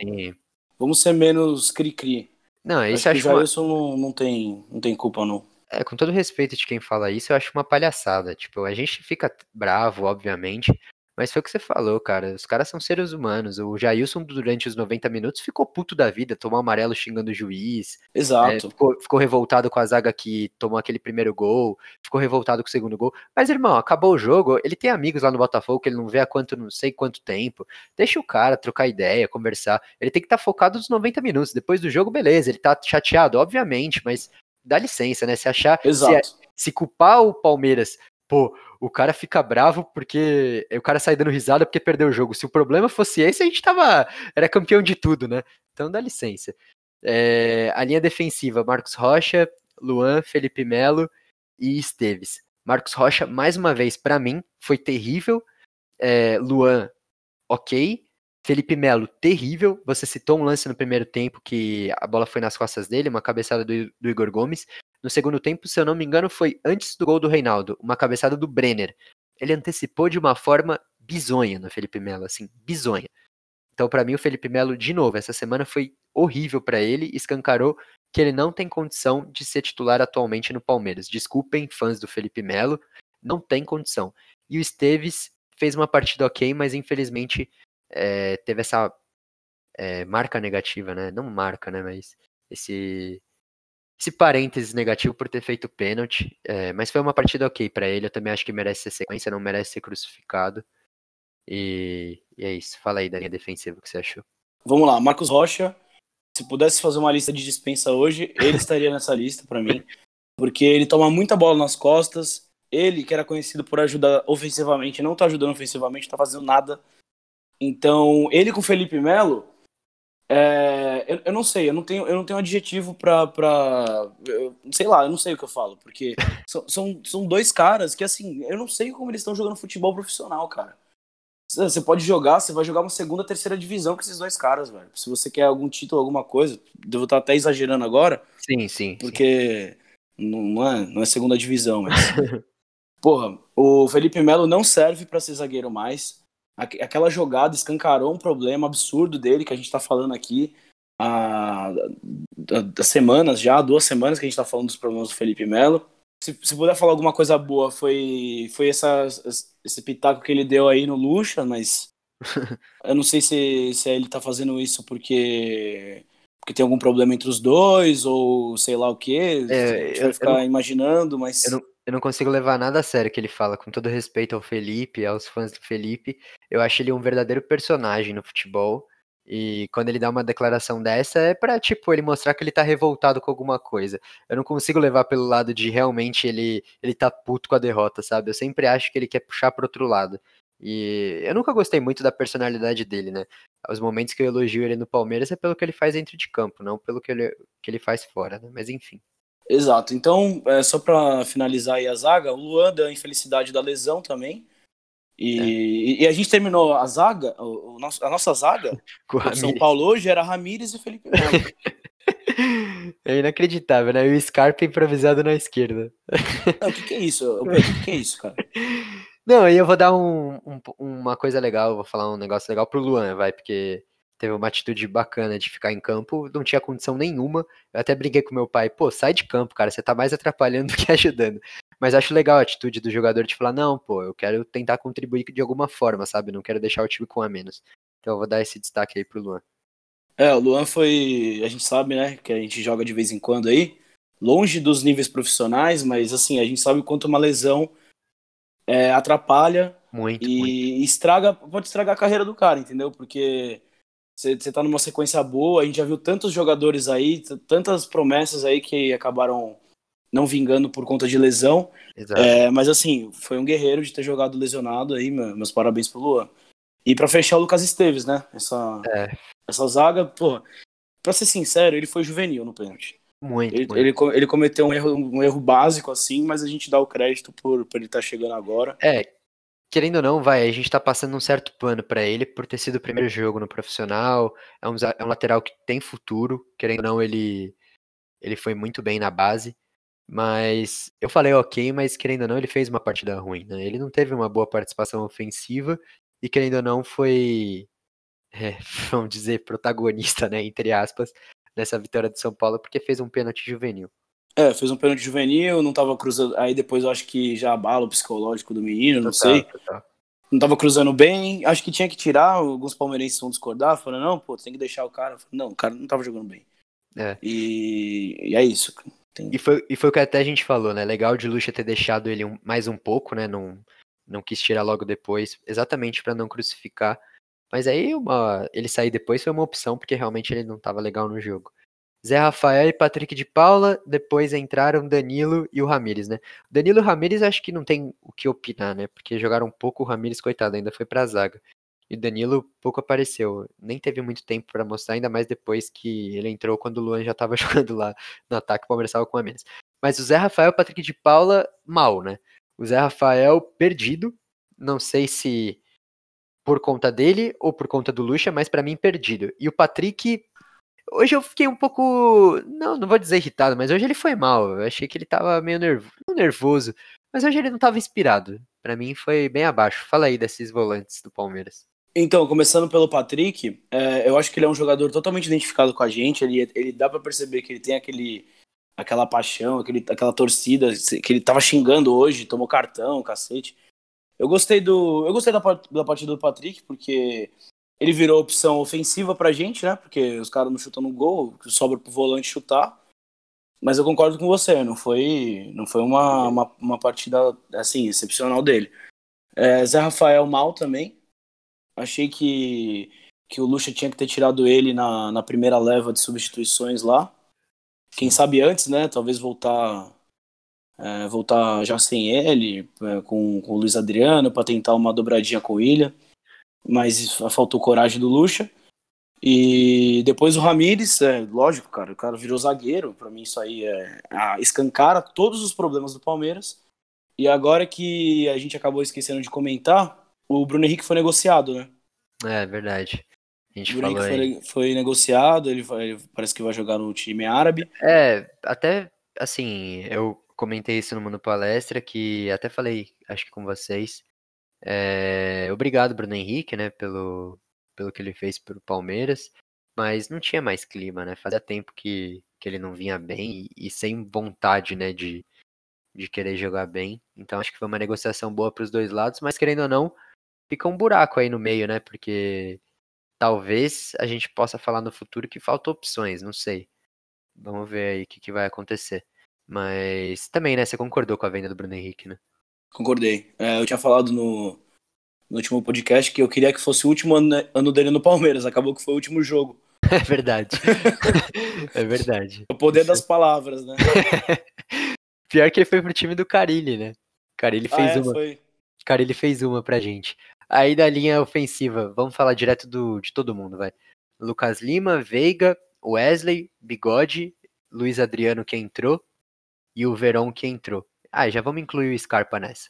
vamos ser menos cri-cri. Não, isso acho, acho que isso não, não, tem, não tem culpa, não. É, com todo respeito de quem fala isso, eu acho uma palhaçada. Tipo, a gente fica bravo, obviamente, mas foi o que você falou, cara. Os caras são seres humanos. O Jailson, durante os 90 minutos, ficou puto da vida, tomou amarelo xingando o juiz. Exato. É, ficou, ficou, revoltado com a zaga que tomou aquele primeiro gol. Ficou revoltado com o segundo gol. Mas, irmão, acabou o jogo. Ele tem amigos lá no Botafogo que ele não vê há quanto, não sei quanto tempo. Deixa o cara trocar ideia, conversar. Ele tem que estar tá focado nos 90 minutos. Depois do jogo, beleza. Ele tá chateado, obviamente, mas dá licença, né? Se achar. Exato. Se, se culpar o Palmeiras, pô o cara fica bravo porque o cara sai dando risada porque perdeu o jogo. Se o problema fosse esse, a gente tava. Era campeão de tudo, né? Então dá licença. É, a linha defensiva: Marcos Rocha, Luan, Felipe Melo e Esteves. Marcos Rocha, mais uma vez, para mim, foi terrível. É, Luan, ok. Felipe Melo, terrível. Você citou um lance no primeiro tempo que a bola foi nas costas dele, uma cabeçada do, do Igor Gomes. No segundo tempo, se eu não me engano, foi antes do gol do Reinaldo, uma cabeçada do Brenner. Ele antecipou de uma forma bizonha no Felipe Melo, assim, bizonha. Então, para mim, o Felipe Melo, de novo, essa semana foi horrível para ele, escancarou que ele não tem condição de ser titular atualmente no Palmeiras. Desculpem, fãs do Felipe Melo, não tem condição. E o Esteves fez uma partida ok, mas infelizmente é, teve essa é, marca negativa, né? Não marca, né? Mas esse esse parênteses negativo por ter feito pênalti, é, mas foi uma partida ok para ele. Eu também acho que merece ser sequência, não merece ser crucificado. E, e, é isso. Fala aí da linha defensiva o que você achou. Vamos lá, Marcos Rocha. Se pudesse fazer uma lista de dispensa hoje, ele estaria nessa lista para mim, porque ele toma muita bola nas costas. Ele, que era conhecido por ajudar ofensivamente, não tá ajudando ofensivamente, tá fazendo nada. Então, ele com Felipe Melo, é, eu, eu, não sei, eu não tenho, eu não tenho adjetivo pra, pra. Sei lá, eu não sei o que eu falo, porque são, são, são dois caras que, assim, eu não sei como eles estão jogando futebol profissional, cara. Você pode jogar, você vai jogar uma segunda, terceira divisão com esses dois caras, velho. Se você quer algum título, alguma coisa, devo estar até exagerando agora. Sim, sim. Porque sim. Não, é, não é segunda divisão, mas. Porra, o Felipe Melo não serve para ser zagueiro mais aquela jogada escancarou um problema absurdo dele que a gente está falando aqui há, há, semanas já, duas semanas que a gente está falando dos problemas do Felipe Melo. Se, se puder falar alguma coisa boa, foi, foi essa, esse pitaco que ele deu aí no Lucha, mas eu não sei se, se ele está fazendo isso porque porque tem algum problema entre os dois, ou sei lá o que. É, a gente vai ficar eu, imaginando, mas. Eu não, eu não consigo levar nada a sério que ele fala, com todo respeito ao Felipe, aos fãs do Felipe. Eu acho ele um verdadeiro personagem no futebol. E quando ele dá uma declaração dessa, é pra, tipo, ele mostrar que ele tá revoltado com alguma coisa. Eu não consigo levar pelo lado de realmente ele, ele tá puto com a derrota, sabe? Eu sempre acho que ele quer puxar pro outro lado. E eu nunca gostei muito da personalidade dele, né? Os momentos que eu elogio ele no Palmeiras é pelo que ele faz dentro de campo, não pelo que ele, que ele faz fora, né? Mas enfim. Exato. Então, é, só para finalizar aí a zaga, o Luan deu a infelicidade da lesão também. E, é. e a gente terminou a zaga, o, o nosso, a nossa zaga, São Paulo hoje era Ramires e Felipe Melo. É inacreditável, né? E o Scarpa improvisado na esquerda. o que, que, é isso? O que, que é isso, cara? Não, aí eu vou dar um, um, uma coisa legal, vou falar um negócio legal pro Luan, vai, porque teve uma atitude bacana de ficar em campo, não tinha condição nenhuma. Eu até briguei com meu pai, pô, sai de campo, cara, você tá mais atrapalhando do que ajudando. Mas acho legal a atitude do jogador de falar, não, pô, eu quero tentar contribuir de alguma forma, sabe? Não quero deixar o time com a menos. Então eu vou dar esse destaque aí pro Luan. É, o Luan foi, a gente sabe, né, que a gente joga de vez em quando aí, longe dos níveis profissionais, mas assim, a gente sabe o quanto uma lesão é, atrapalha muito, e muito. estraga, pode estragar a carreira do cara, entendeu? Porque você, você tá numa sequência boa, a gente já viu tantos jogadores aí, tantas promessas aí que acabaram não vingando por conta de lesão. É, mas assim, foi um guerreiro de ter jogado lesionado aí, meus parabéns pro Luan. E para fechar o Lucas Esteves, né? Essa, é. essa zaga, pô, pra ser sincero, ele foi juvenil no pênalti. Muito ele, muito. ele, ele, cometeu um erro, um erro básico, assim, mas a gente dá o crédito por, por ele estar tá chegando agora. É, querendo ou não, vai, a gente tá passando um certo pano para ele por ter sido o primeiro jogo no profissional. É um, é um lateral que tem futuro, querendo ou não, ele, ele foi muito bem na base. Mas eu falei ok, mas querendo ou não, ele fez uma partida ruim, né? Ele não teve uma boa participação ofensiva e querendo ou não, foi, é, vamos dizer, protagonista, né? Entre aspas, nessa vitória de São Paulo, porque fez um pênalti juvenil. É, fez um pênalti juvenil, não tava cruzando. Aí depois eu acho que já abala o psicológico do menino, não sei. Não tava cruzando bem. Acho que tinha que tirar. Alguns palmeirenses vão discordar, falando, não, pô, tem que deixar o cara. Não, o cara não tava jogando bem. É. E, e é isso. E, foi, e foi o que até a gente falou, né? Legal de Lucha ter deixado ele um, mais um pouco, né? Não, não quis tirar logo depois, exatamente para não crucificar. Mas aí uma, ele sair depois foi uma opção, porque realmente ele não tava legal no jogo. Zé Rafael e Patrick de Paula, depois entraram Danilo e o Ramires, né? Danilo e o Ramires acho que não tem o que opinar, né? Porque jogaram um pouco, o Ramires, coitado, ainda foi pra zaga. E Danilo pouco apareceu, nem teve muito tempo para mostrar, ainda mais depois que ele entrou quando o Luan já tava jogando lá no ataque, o Palmeiras com a menos. Mas o Zé Rafael Patrick de Paula, mal, né? O Zé Rafael perdido, não sei se por conta dele ou por conta do Lucha, mas para mim perdido. E o Patrick Hoje eu fiquei um pouco. Não, não vou dizer irritado, mas hoje ele foi mal. Eu achei que ele tava meio nervo... nervoso. Mas hoje ele não tava inspirado. Para mim foi bem abaixo. Fala aí desses volantes do Palmeiras. Então, começando pelo Patrick, é, eu acho que ele é um jogador totalmente identificado com a gente. Ele, ele dá para perceber que ele tem aquele, aquela paixão, aquele, aquela torcida que ele tava xingando hoje, tomou cartão, cacete. Eu gostei do, eu gostei da, da partida do Patrick porque ele virou opção ofensiva pra gente, né? Porque os caras não chutam no gol, sobra pro volante chutar. Mas eu concordo com você, não foi, não foi uma, uma, uma partida assim, excepcional dele. É, Zé Rafael mal também. Achei que, que o Lucha tinha que ter tirado ele na, na primeira leva de substituições lá. Quem sabe antes, né? Talvez voltar é, voltar já sem ele, é, com, com o Luiz Adriano, para tentar uma dobradinha com o Ilha. Mas faltou coragem do Lucha. E depois o Ramires, é, lógico, cara, o cara virou zagueiro. Para mim, isso aí é, escancara todos os problemas do Palmeiras. E agora que a gente acabou esquecendo de comentar, o Bruno Henrique foi negociado, né? É, verdade. A gente o Bruno falou Henrique foi, foi, negociado, ele, vai, ele parece que vai jogar no time árabe. É, até assim, eu comentei isso no Mundo Palestra, que até falei, acho que com vocês. É, obrigado, Bruno Henrique, né, pelo, pelo que ele fez pelo Palmeiras, mas não tinha mais clima, né? Fazia tempo que, que ele não vinha bem e, e sem vontade, né, de, de querer jogar bem. Então acho que foi uma negociação boa para os dois lados, mas querendo ou não, fica um buraco aí no meio, né? Porque talvez a gente possa falar no futuro que faltam opções, não sei. Vamos ver aí o que, que vai acontecer. Mas também, né? Você concordou com a venda do Bruno Henrique, né? Concordei. É, eu tinha falado no, no, último podcast que eu queria que fosse o último ano, ano dele no Palmeiras. Acabou que foi o último jogo. É verdade. é verdade. O poder das palavras, né? Pior que ele foi pro time do Carilli, né? Carilli ah, fez ah, é, uma. Foi. Carilli fez uma pra gente. Aí da linha ofensiva, vamos falar direto do, de todo mundo, vai. Lucas Lima, Veiga, Wesley, Bigode, Luiz Adriano que entrou, e o Verón que entrou. Ah, já vamos incluir o Scarpa nessa.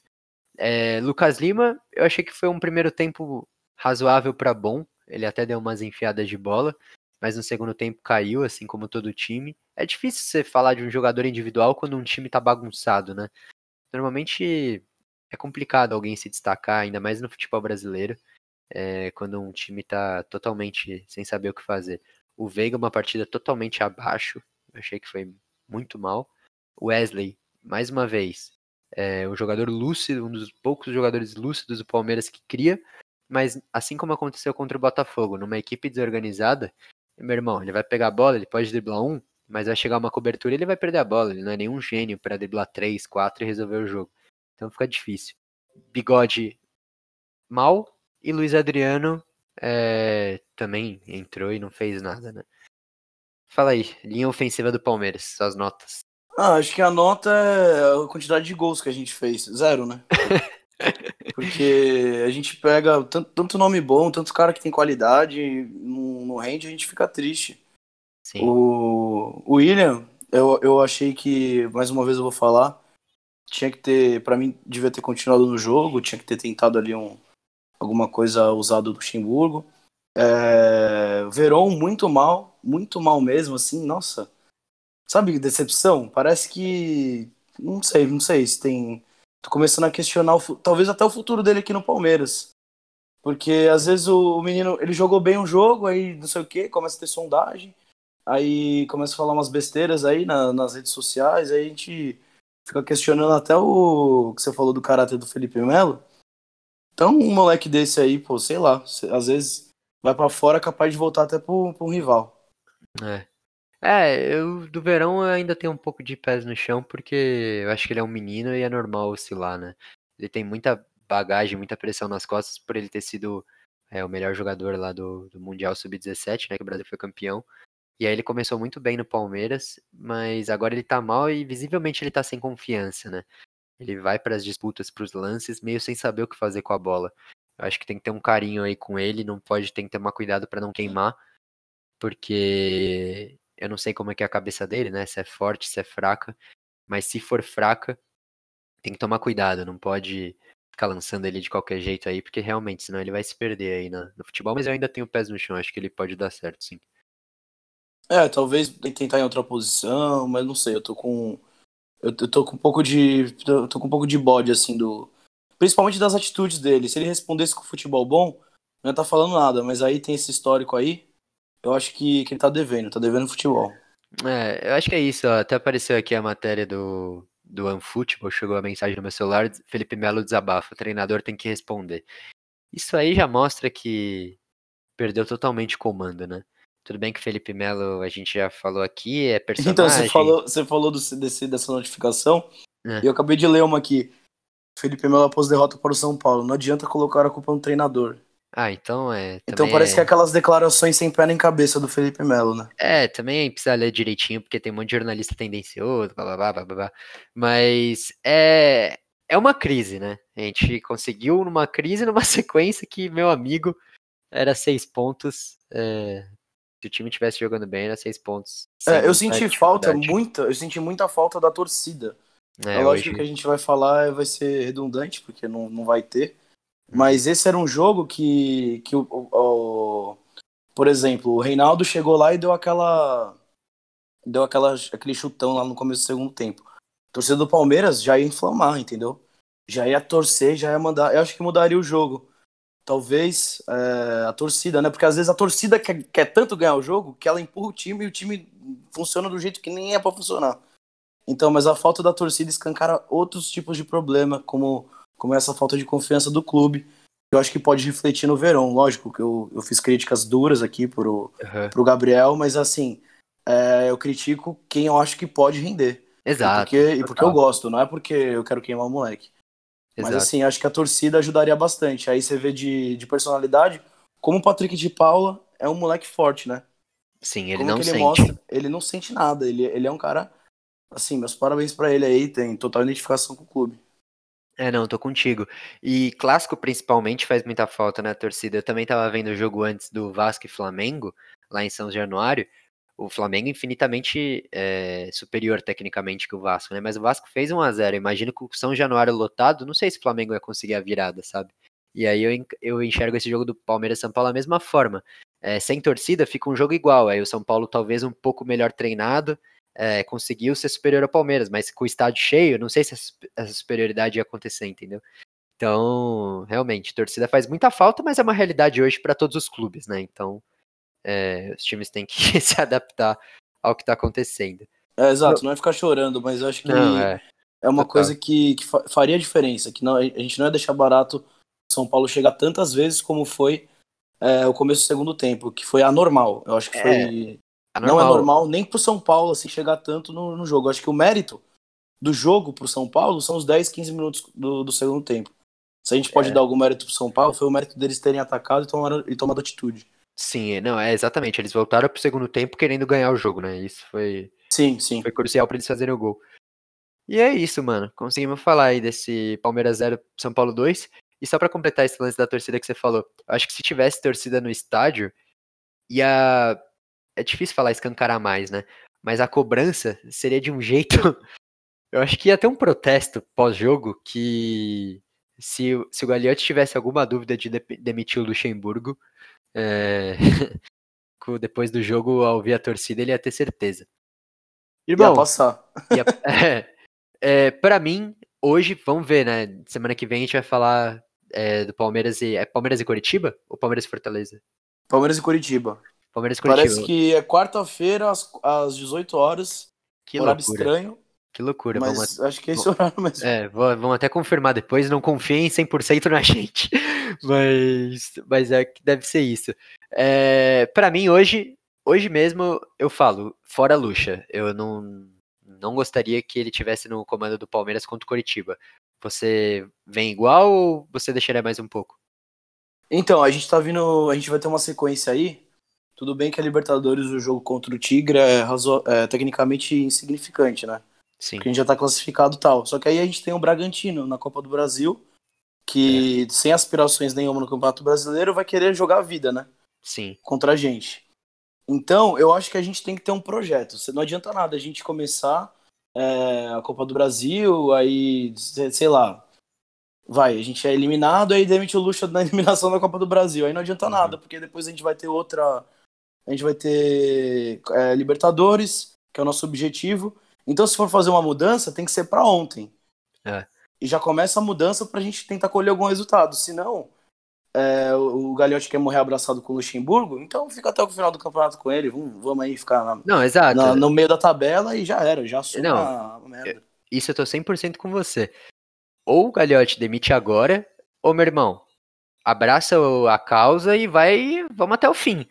É, Lucas Lima, eu achei que foi um primeiro tempo razoável para bom. Ele até deu umas enfiadas de bola, mas no segundo tempo caiu, assim como todo o time. É difícil você falar de um jogador individual quando um time tá bagunçado, né? Normalmente é complicado alguém se destacar, ainda mais no futebol brasileiro, é, quando um time tá totalmente sem saber o que fazer. O Veiga, uma partida totalmente abaixo, eu achei que foi muito mal. Wesley, mais uma vez, é um jogador lúcido, um dos poucos jogadores lúcidos do Palmeiras que cria, mas assim como aconteceu contra o Botafogo, numa equipe desorganizada, meu irmão, ele vai pegar a bola, ele pode driblar um, mas vai chegar uma cobertura e ele vai perder a bola. Ele não é nenhum gênio para driblar três, quatro e resolver o jogo. Então fica difícil. Bigode mal e Luiz Adriano é, também entrou e não fez nada, né? Fala aí, linha ofensiva do Palmeiras, suas notas. Ah, acho que a nota é a quantidade de gols que a gente fez. Zero, né? Porque a gente pega tanto, tanto nome bom, tantos caras que tem qualidade, no, no rende a gente fica triste. Sim. O, o William, eu, eu achei que, mais uma vez eu vou falar, tinha que ter, para mim, devia ter continuado no jogo, tinha que ter tentado ali um, alguma coisa usada do Luxemburgo. É, Verón muito mal, muito mal mesmo, assim, nossa sabe, decepção. Parece que. Não sei, não sei se tem. Tô começando a questionar, o, talvez até o futuro dele aqui no Palmeiras. Porque às vezes o, o menino, ele jogou bem um jogo, aí não sei o que, começa a ter sondagem, aí começa a falar umas besteiras aí na, nas redes sociais, aí a gente fica questionando até o que você falou do caráter do Felipe Melo. Então, um moleque desse aí, pô, sei lá, às vezes vai para fora capaz de voltar até pro, pro um rival. É. É, eu do verão eu ainda tenho um pouco de pés no chão, porque eu acho que ele é um menino e é normal oscilar, né? Ele tem muita bagagem, muita pressão nas costas por ele ter sido é, o melhor jogador lá do, do Mundial Sub-17, né? Que o Brasil foi campeão. E aí ele começou muito bem no Palmeiras, mas agora ele tá mal e visivelmente ele tá sem confiança, né? Ele vai para as disputas, para os lances, meio sem saber o que fazer com a bola. Eu acho que tem que ter um carinho aí com ele, não pode, tem que tomar cuidado para não queimar, porque eu não sei como é que é a cabeça dele, né? Se é forte, se é fraca. Mas se for fraca, tem que tomar cuidado. Não pode ficar lançando ele de qualquer jeito aí, porque realmente, senão ele vai se perder aí no, no futebol. Mas eu ainda tenho pés no chão, acho que ele pode dar certo, sim. É, talvez tentar em outra posição, mas não sei, eu tô com. Eu, tô com um pouco de. Eu tô com um pouco de bode, assim, do. Principalmente das atitudes dele. Se ele respondesse com futebol bom, não ia tá falando nada, mas aí tem esse histórico aí eu acho que, que ele tá devendo, tá devendo futebol. É, eu acho que é isso, ó. até apareceu aqui a matéria do, do OneFootball, chegou a mensagem no meu celular, Felipe Melo desabafa, o treinador tem que responder. Isso aí já mostra que perdeu totalmente o comando, né? Tudo bem que Felipe Melo, a gente já falou aqui, é personagem... Então, você falou, você falou do, desse, dessa notificação, é. e eu acabei de ler uma aqui. Felipe Melo após derrota para o São Paulo. Não adianta colocar a culpa no treinador. Ah, então é. Então parece é... que é aquelas declarações sem pé nem cabeça do Felipe Melo, né? É, também precisa ler direitinho, porque tem um monte de jornalista tendencioso, blá blá blá blá blá. Mas é, é uma crise, né? A gente conseguiu numa crise, numa sequência que, meu amigo, era seis pontos. É, se o time tivesse jogando bem, era seis pontos. É, eu senti falta muita, eu senti muita falta da torcida. É, é lógico hoje... que a gente vai falar vai ser redundante, porque não, não vai ter. Mas esse era um jogo que, que o, o, o, por exemplo, o Reinaldo chegou lá e deu aquela deu aquela, aquele chutão lá no começo do segundo tempo. A torcida do Palmeiras já ia inflamar, entendeu? Já ia torcer, já ia mandar. Eu acho que mudaria o jogo. Talvez é, a torcida, né? Porque às vezes a torcida quer, quer tanto ganhar o jogo que ela empurra o time e o time funciona do jeito que nem é para funcionar. Então, mas a falta da torcida escancara outros tipos de problema, como como essa falta de confiança do clube. Eu acho que pode refletir no verão. Lógico que eu, eu fiz críticas duras aqui pro, uhum. pro Gabriel, mas assim, é, eu critico quem eu acho que pode render. Exato. E porque, e porque eu gosto, não é porque eu quero queimar o moleque. Exato. Mas assim, acho que a torcida ajudaria bastante. Aí você vê de, de personalidade, como o Patrick de Paula é um moleque forte, né? Sim, ele como não ele sente. Mostra, ele não sente nada. Ele, ele é um cara, assim, meus parabéns para ele aí, tem total identificação com o clube. É, não, tô contigo. E clássico principalmente faz muita falta na né, torcida. Eu também tava vendo o jogo antes do Vasco e Flamengo, lá em São Januário. O Flamengo infinitamente é, superior tecnicamente que o Vasco, né? Mas o Vasco fez 1 a 0 Imagino que o São Januário lotado, não sei se o Flamengo ia conseguir a virada, sabe? E aí eu, eu enxergo esse jogo do Palmeiras São Paulo da mesma forma. É, sem torcida fica um jogo igual. Aí o São Paulo talvez um pouco melhor treinado, é, conseguiu ser superior ao Palmeiras, mas com o estádio cheio, não sei se essa superioridade ia acontecer, entendeu? Então, realmente, torcida faz muita falta, mas é uma realidade hoje para todos os clubes, né? Então, é, os times têm que se adaptar ao que está acontecendo. É, exato, não é ficar chorando, mas eu acho que não, é, é, uma Total. coisa que, que, faria diferença, que não, a gente não ia deixar barato São Paulo chegar tantas vezes como foi é, o começo do segundo tempo, que foi anormal. Eu acho que foi Anormal. Não é normal nem pro São Paulo assim chegar tanto no, no jogo. Acho que o mérito do jogo pro São Paulo são os 10, 15 minutos do, do segundo tempo. Se a gente pode é. dar algum mérito pro São Paulo, foi o mérito deles terem atacado e tomado, e tomado atitude. Sim, não, é exatamente. Eles voltaram pro segundo tempo querendo ganhar o jogo, né? Isso foi. Sim, sim. Foi crucial para eles fazerem o gol. E é isso, mano. Conseguimos falar aí desse Palmeiras 0, São Paulo 2. E só para completar esse lance da torcida que você falou, acho que se tivesse torcida no estádio, ia é difícil falar escancarar mais, né? Mas a cobrança seria de um jeito. Eu acho que ia ter um protesto pós-jogo que se, se o Gagliotti tivesse alguma dúvida de demitir o Luxemburgo, é... depois do jogo, ao ouvir a torcida, ele ia ter certeza. Irmão, ia passar. Ia, é, é, pra mim, hoje, vamos ver, né? Semana que vem a gente vai falar é, do Palmeiras e. É Palmeiras e Curitiba? Ou Palmeiras e Fortaleza? Palmeiras e Curitiba. Palmeiras Curitiba. Parece que é quarta-feira, às, às 18 horas. Que horário loucura. estranho. Que loucura. Mas vamos... acho que é esse horário mesmo. É, vamos até confirmar depois. Não confiem 100% na gente. Mas, mas é que deve ser isso. É, para mim, hoje, hoje mesmo, eu falo, fora Lucha. Eu não, não gostaria que ele tivesse no comando do Palmeiras contra o Curitiba. Você vem igual ou você deixaria mais um pouco? Então, a gente tá vindo. A gente vai ter uma sequência aí tudo bem que a Libertadores, o jogo contra o Tigre é, é tecnicamente insignificante, né? Sim. Porque a gente já tá classificado e tal. Só que aí a gente tem o Bragantino na Copa do Brasil, que é. sem aspirações nenhuma no Campeonato Brasileiro vai querer jogar a vida, né? Sim. Contra a gente. Então, eu acho que a gente tem que ter um projeto. Não adianta nada a gente começar é, a Copa do Brasil, aí, sei lá, vai, a gente é eliminado, aí demite o Lucha na eliminação da Copa do Brasil. Aí não adianta uhum. nada, porque depois a gente vai ter outra a gente vai ter é, Libertadores, que é o nosso objetivo. Então, se for fazer uma mudança, tem que ser para ontem. É. E já começa a mudança para a gente tentar colher algum resultado. Senão, é, o Gagliotti quer morrer abraçado com o Luxemburgo, então fica até o final do campeonato com ele. Vamos, vamos aí ficar na, Não, exato. Na, no meio da tabela e já era, já assume Não, a merda. Isso eu tô 100% com você. Ou o Gagliotti demite agora, ou meu irmão, abraça a causa e vai, vamos até o fim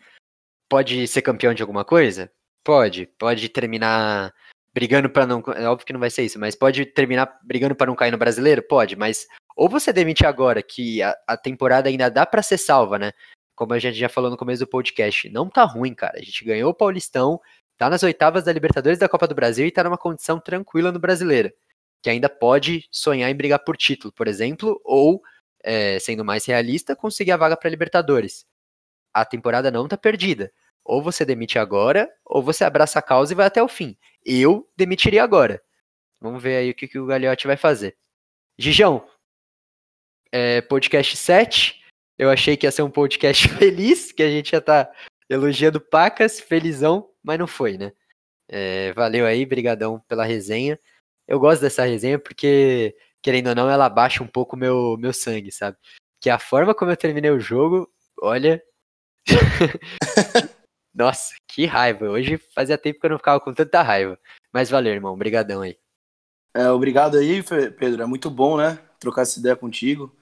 pode ser campeão de alguma coisa? Pode. Pode terminar brigando para não. É óbvio que não vai ser isso, mas pode terminar brigando para não cair no brasileiro? Pode, mas ou você demite agora, que a, a temporada ainda dá para ser salva, né? Como a gente já falou no começo do podcast. Não tá ruim, cara. A gente ganhou o Paulistão, tá nas oitavas da Libertadores da Copa do Brasil e tá numa condição tranquila no brasileiro. Que ainda pode sonhar em brigar por título, por exemplo, ou, é, sendo mais realista, conseguir a vaga para Libertadores. A temporada não tá perdida. Ou você demite agora, ou você abraça a causa e vai até o fim. Eu demitiria agora. Vamos ver aí o que, que o Gagliotti vai fazer. Gijão, é, podcast 7. Eu achei que ia ser um podcast feliz, que a gente já tá elogiando pacas, felizão, mas não foi, né? É, valeu aí, brigadão pela resenha. Eu gosto dessa resenha porque, querendo ou não, ela abaixa um pouco meu meu sangue, sabe? Que a forma como eu terminei o jogo, olha. Nossa, que raiva. Hoje fazia tempo que eu não ficava com tanta raiva. Mas valeu, irmão. Obrigadão aí. É, obrigado aí, Pedro. É muito bom, né? Trocar essa ideia contigo.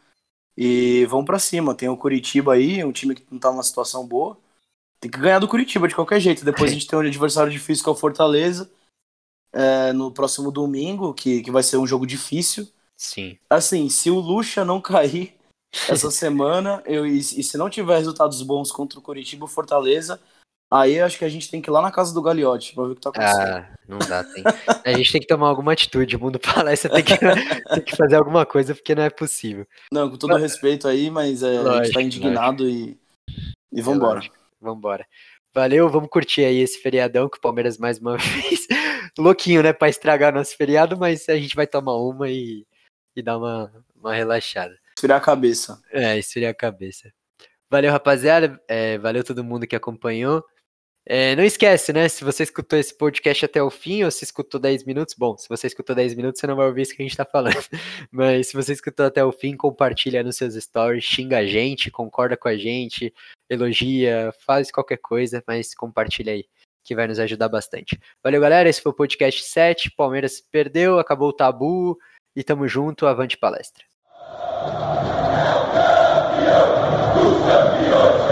E vamos para cima. Tem o Curitiba aí, um time que não tá numa situação boa. Tem que ganhar do Curitiba de qualquer jeito. Depois a gente tem um adversário difícil que é o Fortaleza. É, no próximo domingo, que, que vai ser um jogo difícil. Sim. Assim, se o Lucha não cair essa semana, eu, e, e se não tiver resultados bons contra o Curitiba Fortaleza, Aí acho que a gente tem que ir lá na casa do Gagliotti pra ver o que tá acontecendo. Ah, não dá, tem. A gente tem que tomar alguma atitude. O mundo palestra tem que, tem que fazer alguma coisa, porque não é possível. Não, com todo mas... respeito aí, mas é, lógico, a gente tá indignado e, e vambora. É vambora. Valeu, vamos curtir aí esse feriadão que o Palmeiras mais uma vez. Louquinho, né, pra estragar nosso feriado, mas a gente vai tomar uma e, e dar uma, uma relaxada. Esfriar a cabeça. É, esfriar a cabeça. Valeu, rapaziada. É, valeu todo mundo que acompanhou. É, não esquece, né? Se você escutou esse podcast até o fim, ou se escutou 10 minutos, bom, se você escutou 10 minutos, você não vai ouvir isso que a gente tá falando. Mas se você escutou até o fim, compartilha nos seus stories, xinga a gente, concorda com a gente, elogia, faz qualquer coisa, mas compartilha aí, que vai nos ajudar bastante. Valeu, galera. Esse foi o podcast 7. Palmeiras perdeu, acabou o tabu e tamo junto. Avante palestra. É o campeão, campeão,